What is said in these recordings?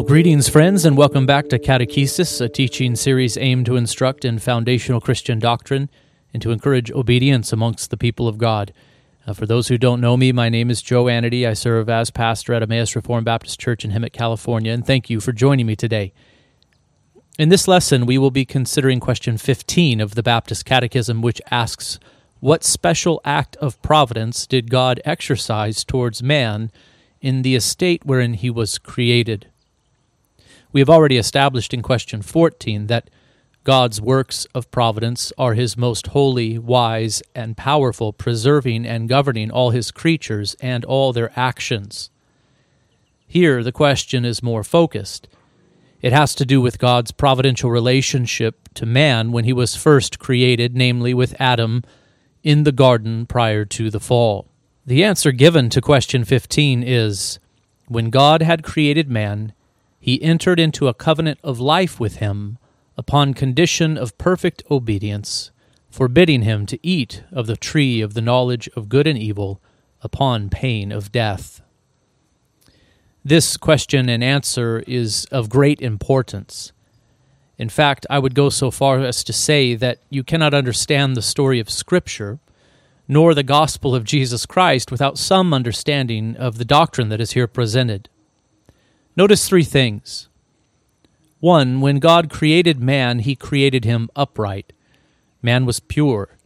Well, greetings, friends, and welcome back to Catechesis, a teaching series aimed to instruct in foundational Christian doctrine and to encourage obedience amongst the people of God. Uh, for those who don't know me, my name is Joe Anady. I serve as pastor at Emmaus Reformed Baptist Church in Hemet, California, and thank you for joining me today. In this lesson, we will be considering question 15 of the Baptist Catechism, which asks, What special act of providence did God exercise towards man in the estate wherein he was created? We have already established in question 14 that God's works of providence are his most holy, wise, and powerful, preserving and governing all his creatures and all their actions. Here, the question is more focused. It has to do with God's providential relationship to man when he was first created, namely with Adam in the garden prior to the fall. The answer given to question 15 is When God had created man, he entered into a covenant of life with him upon condition of perfect obedience, forbidding him to eat of the tree of the knowledge of good and evil upon pain of death. This question and answer is of great importance. In fact, I would go so far as to say that you cannot understand the story of Scripture nor the gospel of Jesus Christ without some understanding of the doctrine that is here presented. Notice three things. One, when God created man, he created him upright. Man was pure.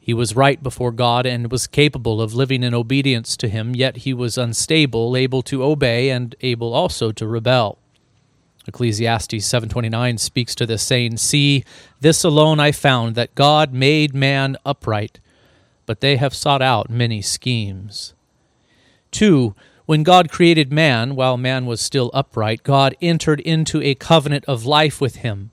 He was right before God and was capable of living in obedience to him, yet he was unstable, able to obey and able also to rebel. Ecclesiastes 7:29 speaks to this saying, "See, this alone I found that God made man upright, but they have sought out many schemes." 2. When God created man, while man was still upright, God entered into a covenant of life with him.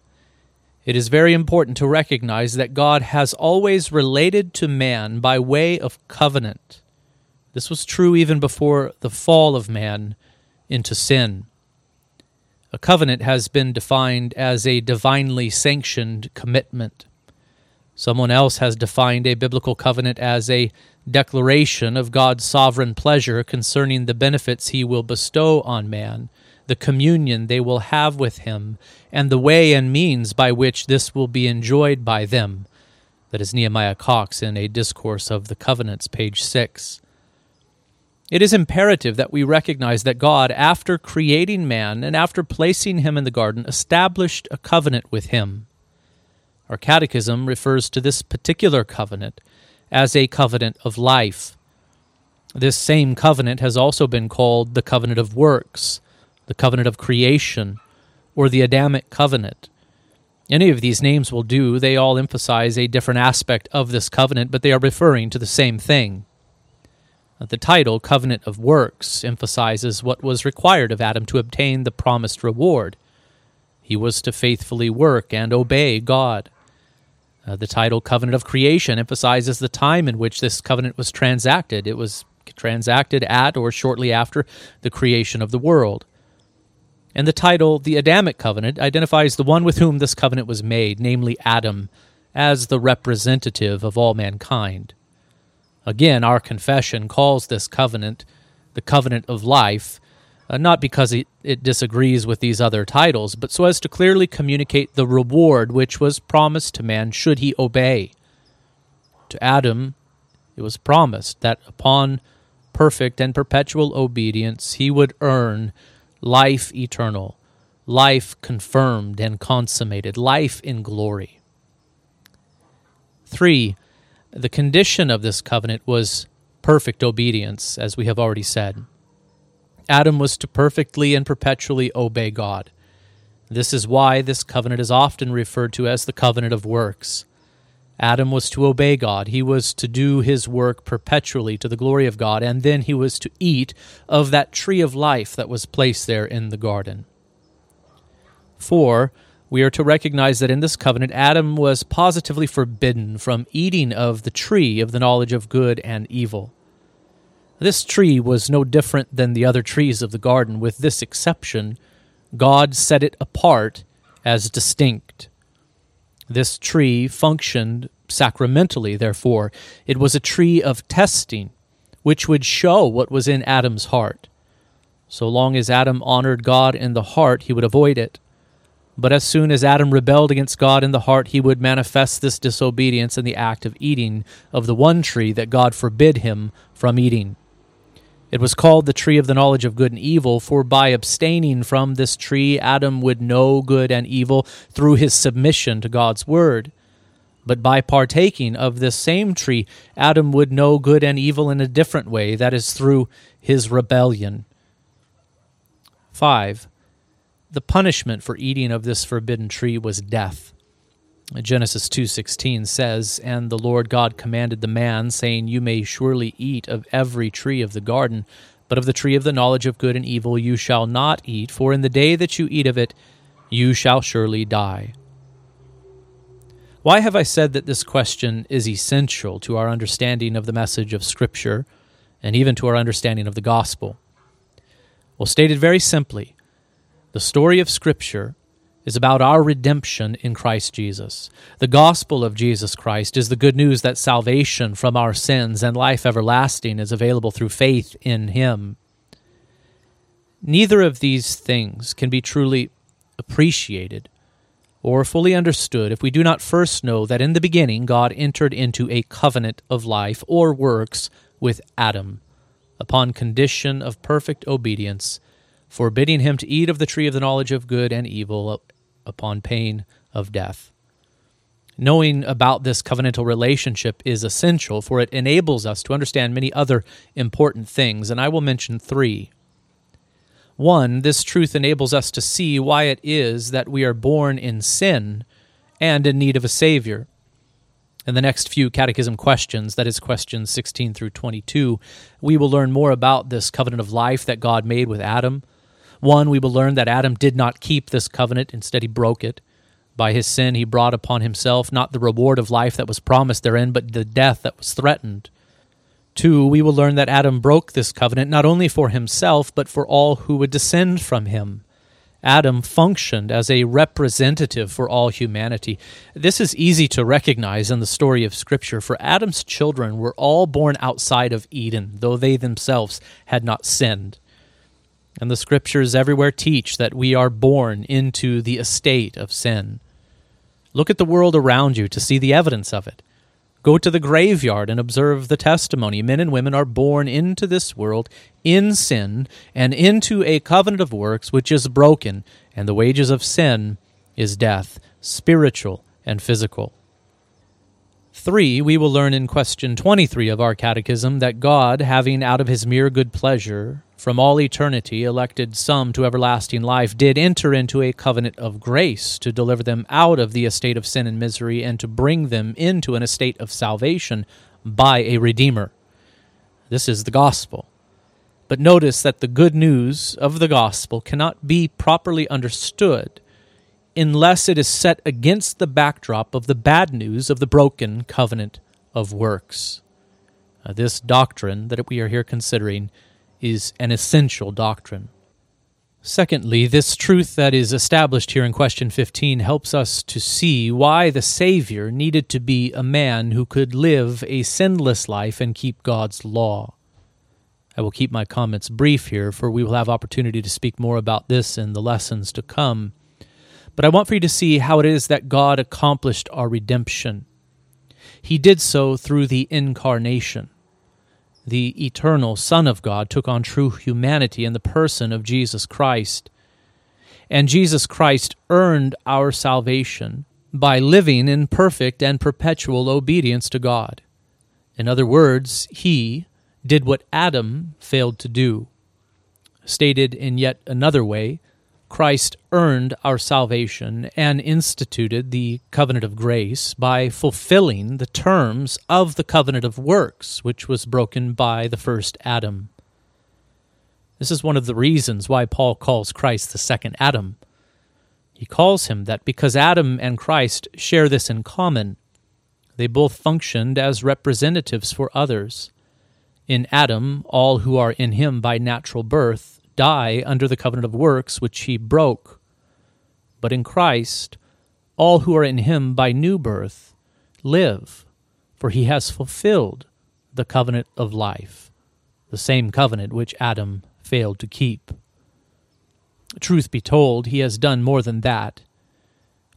It is very important to recognize that God has always related to man by way of covenant. This was true even before the fall of man into sin. A covenant has been defined as a divinely sanctioned commitment. Someone else has defined a biblical covenant as a declaration of God's sovereign pleasure concerning the benefits he will bestow on man, the communion they will have with him, and the way and means by which this will be enjoyed by them. That is Nehemiah Coxe in a discourse of the covenants, page 6. It is imperative that we recognize that God, after creating man and after placing him in the garden, established a covenant with him. Our catechism refers to this particular covenant as a covenant of life. This same covenant has also been called the covenant of works, the covenant of creation, or the Adamic covenant. Any of these names will do. They all emphasize a different aspect of this covenant, but they are referring to the same thing. The title, Covenant of Works, emphasizes what was required of Adam to obtain the promised reward. He was to faithfully work and obey God. Uh, the title Covenant of Creation emphasizes the time in which this covenant was transacted. It was transacted at or shortly after the creation of the world. And the title, the Adamic Covenant, identifies the one with whom this covenant was made, namely Adam, as the representative of all mankind. Again, our confession calls this covenant the covenant of life, uh, not because it, it disagrees with these other titles, but so as to clearly communicate the reward which was promised to man should he obey. To Adam, it was promised that upon perfect and perpetual obedience he would earn life eternal, life confirmed and consummated, life in glory. 3. The condition of this covenant was perfect obedience, as we have already said. Adam was to perfectly and perpetually obey God. This is why this covenant is often referred to as the covenant of works. Adam was to obey God. He was to do his work perpetually to the glory of God, and then he was to eat of that tree of life that was placed there in the garden. 4. We are to recognize that in this covenant, Adam was positively forbidden from eating of the tree of the knowledge of good and evil. This tree was no different than the other trees of the garden, with this exception God set it apart as distinct. This tree functioned sacramentally, therefore. It was a tree of testing, which would show what was in Adam's heart. So long as Adam honored God in the heart, he would avoid it. But as soon as Adam rebelled against God in the heart, he would manifest this disobedience in the act of eating of the one tree that God forbid him from eating. It was called the tree of the knowledge of good and evil, for by abstaining from this tree, Adam would know good and evil through his submission to God's word. But by partaking of this same tree, Adam would know good and evil in a different way, that is, through his rebellion. 5. The punishment for eating of this forbidden tree was death. Genesis 2:16 says, "And the Lord God commanded the man, saying, You may surely eat of every tree of the garden, but of the tree of the knowledge of good and evil you shall not eat, for in the day that you eat of it you shall surely die." Why have I said that this question is essential to our understanding of the message of Scripture and even to our understanding of the gospel? Well, stated very simply, the story of Scripture is about our redemption in Christ Jesus. The gospel of Jesus Christ is the good news that salvation from our sins and life everlasting is available through faith in Him. Neither of these things can be truly appreciated or fully understood if we do not first know that in the beginning God entered into a covenant of life or works with Adam, upon condition of perfect obedience, forbidding him to eat of the tree of the knowledge of good and evil upon pain of death. Knowing about this covenantal relationship is essential, for it enables us to understand many other important things, and I will mention three. One, this truth enables us to see why it is that we are born in sin and in need of a Savior. In the next few catechism questions, that is questions 16 through 22, we will learn more about this covenant of life that God made with Adam. One, we will learn that Adam did not keep this covenant, instead, he broke it. By his sin, he brought upon himself not the reward of life that was promised therein, but the death that was threatened. Two, we will learn that Adam broke this covenant not only for himself, but for all who would descend from him. Adam functioned as a representative for all humanity. This is easy to recognize in the story of Scripture, for Adam's children were all born outside of Eden, though they themselves had not sinned. And the Scriptures everywhere teach that we are born into the estate of sin. Look at the world around you to see the evidence of it. Go to the graveyard and observe the testimony. Men and women are born into this world in sin and into a covenant of works which is broken, and the wages of sin is death, spiritual and physical. 3. We will learn in question 23 of our Catechism that God, having out of his mere good pleasure from all eternity elected some to everlasting life, did enter into a covenant of grace to deliver them out of the estate of sin and misery and to bring them into an estate of salvation by a Redeemer. This is the gospel. But notice that the good news of the gospel cannot be properly understood unless it is set against the backdrop of the bad news of the broken covenant of works. Uh, this doctrine that we are here considering is an essential doctrine. Secondly, this truth that is established here in question 15 helps us to see why the Savior needed to be a man who could live a sinless life and keep God's law. I will keep my comments brief here, for we will have opportunity to speak more about this in the lessons to come. But I want for you to see how it is that God accomplished our redemption. He did so through the incarnation the eternal Son of God took on true humanity in the person of Jesus Christ. And Jesus Christ earned our salvation by living in perfect and perpetual obedience to God. In other words, he did what Adam failed to do. Stated in yet another way, Christ earned our salvation and instituted the covenant of grace by fulfilling the terms of the covenant of works, which was broken by the first Adam. This is one of the reasons why Paul calls Christ the second Adam. He calls him that because Adam and Christ share this in common. They both functioned as representatives for others. In Adam, all who are in him by natural birth die under the covenant of works which he broke. But in Christ, all who are in him by new birth live, for he has fulfilled the covenant of life, the same covenant which Adam failed to keep. Truth be told, he has done more than that.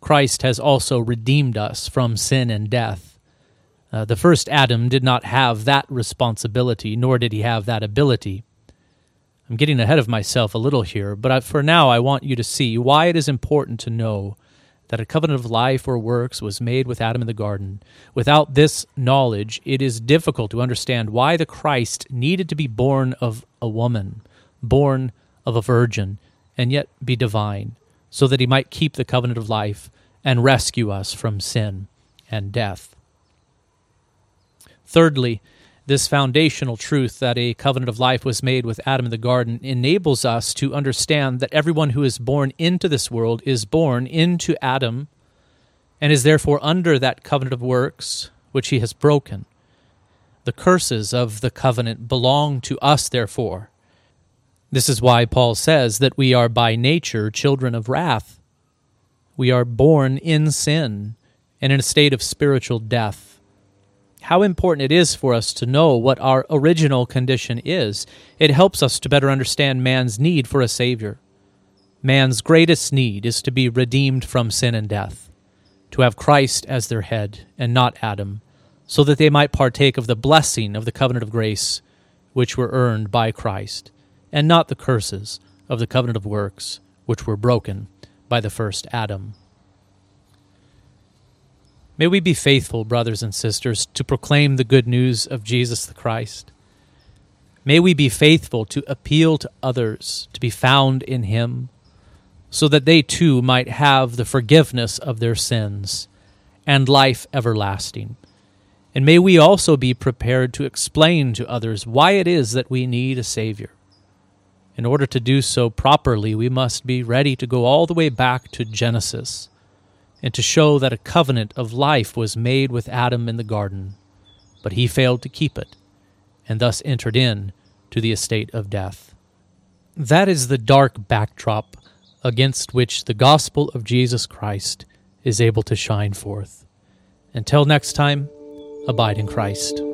Christ has also redeemed us from sin and death. Uh, the first Adam did not have that responsibility, nor did he have that ability. I'm getting ahead of myself a little here, but for now I want you to see why it is important to know that a covenant of life or works was made with Adam in the garden. Without this knowledge, it is difficult to understand why the Christ needed to be born of a woman, born of a virgin, and yet be divine, so that he might keep the covenant of life and rescue us from sin and death. Thirdly, this foundational truth that a covenant of life was made with Adam in the garden enables us to understand that everyone who is born into this world is born into Adam and is therefore under that covenant of works which he has broken. The curses of the covenant belong to us, therefore. This is why Paul says that we are by nature children of wrath. We are born in sin and in a state of spiritual death how important it is for us to know what our original condition is. It helps us to better understand man's need for a Savior. Man's greatest need is to be redeemed from sin and death, to have Christ as their head and not Adam, so that they might partake of the blessing of the covenant of grace which were earned by Christ, and not the curses of the covenant of works which were broken by the first Adam. May we be faithful, brothers and sisters, to proclaim the good news of Jesus the Christ. May we be faithful to appeal to others to be found in Him, so that they too might have the forgiveness of their sins and life everlasting. And may we also be prepared to explain to others why it is that we need a Savior. In order to do so properly, we must be ready to go all the way back to Genesis and to show that a covenant of life was made with Adam in the garden, but he failed to keep it, and thus entered in to the estate of death. That is the dark backdrop against which the gospel of Jesus Christ is able to shine forth. Until next time, abide in Christ.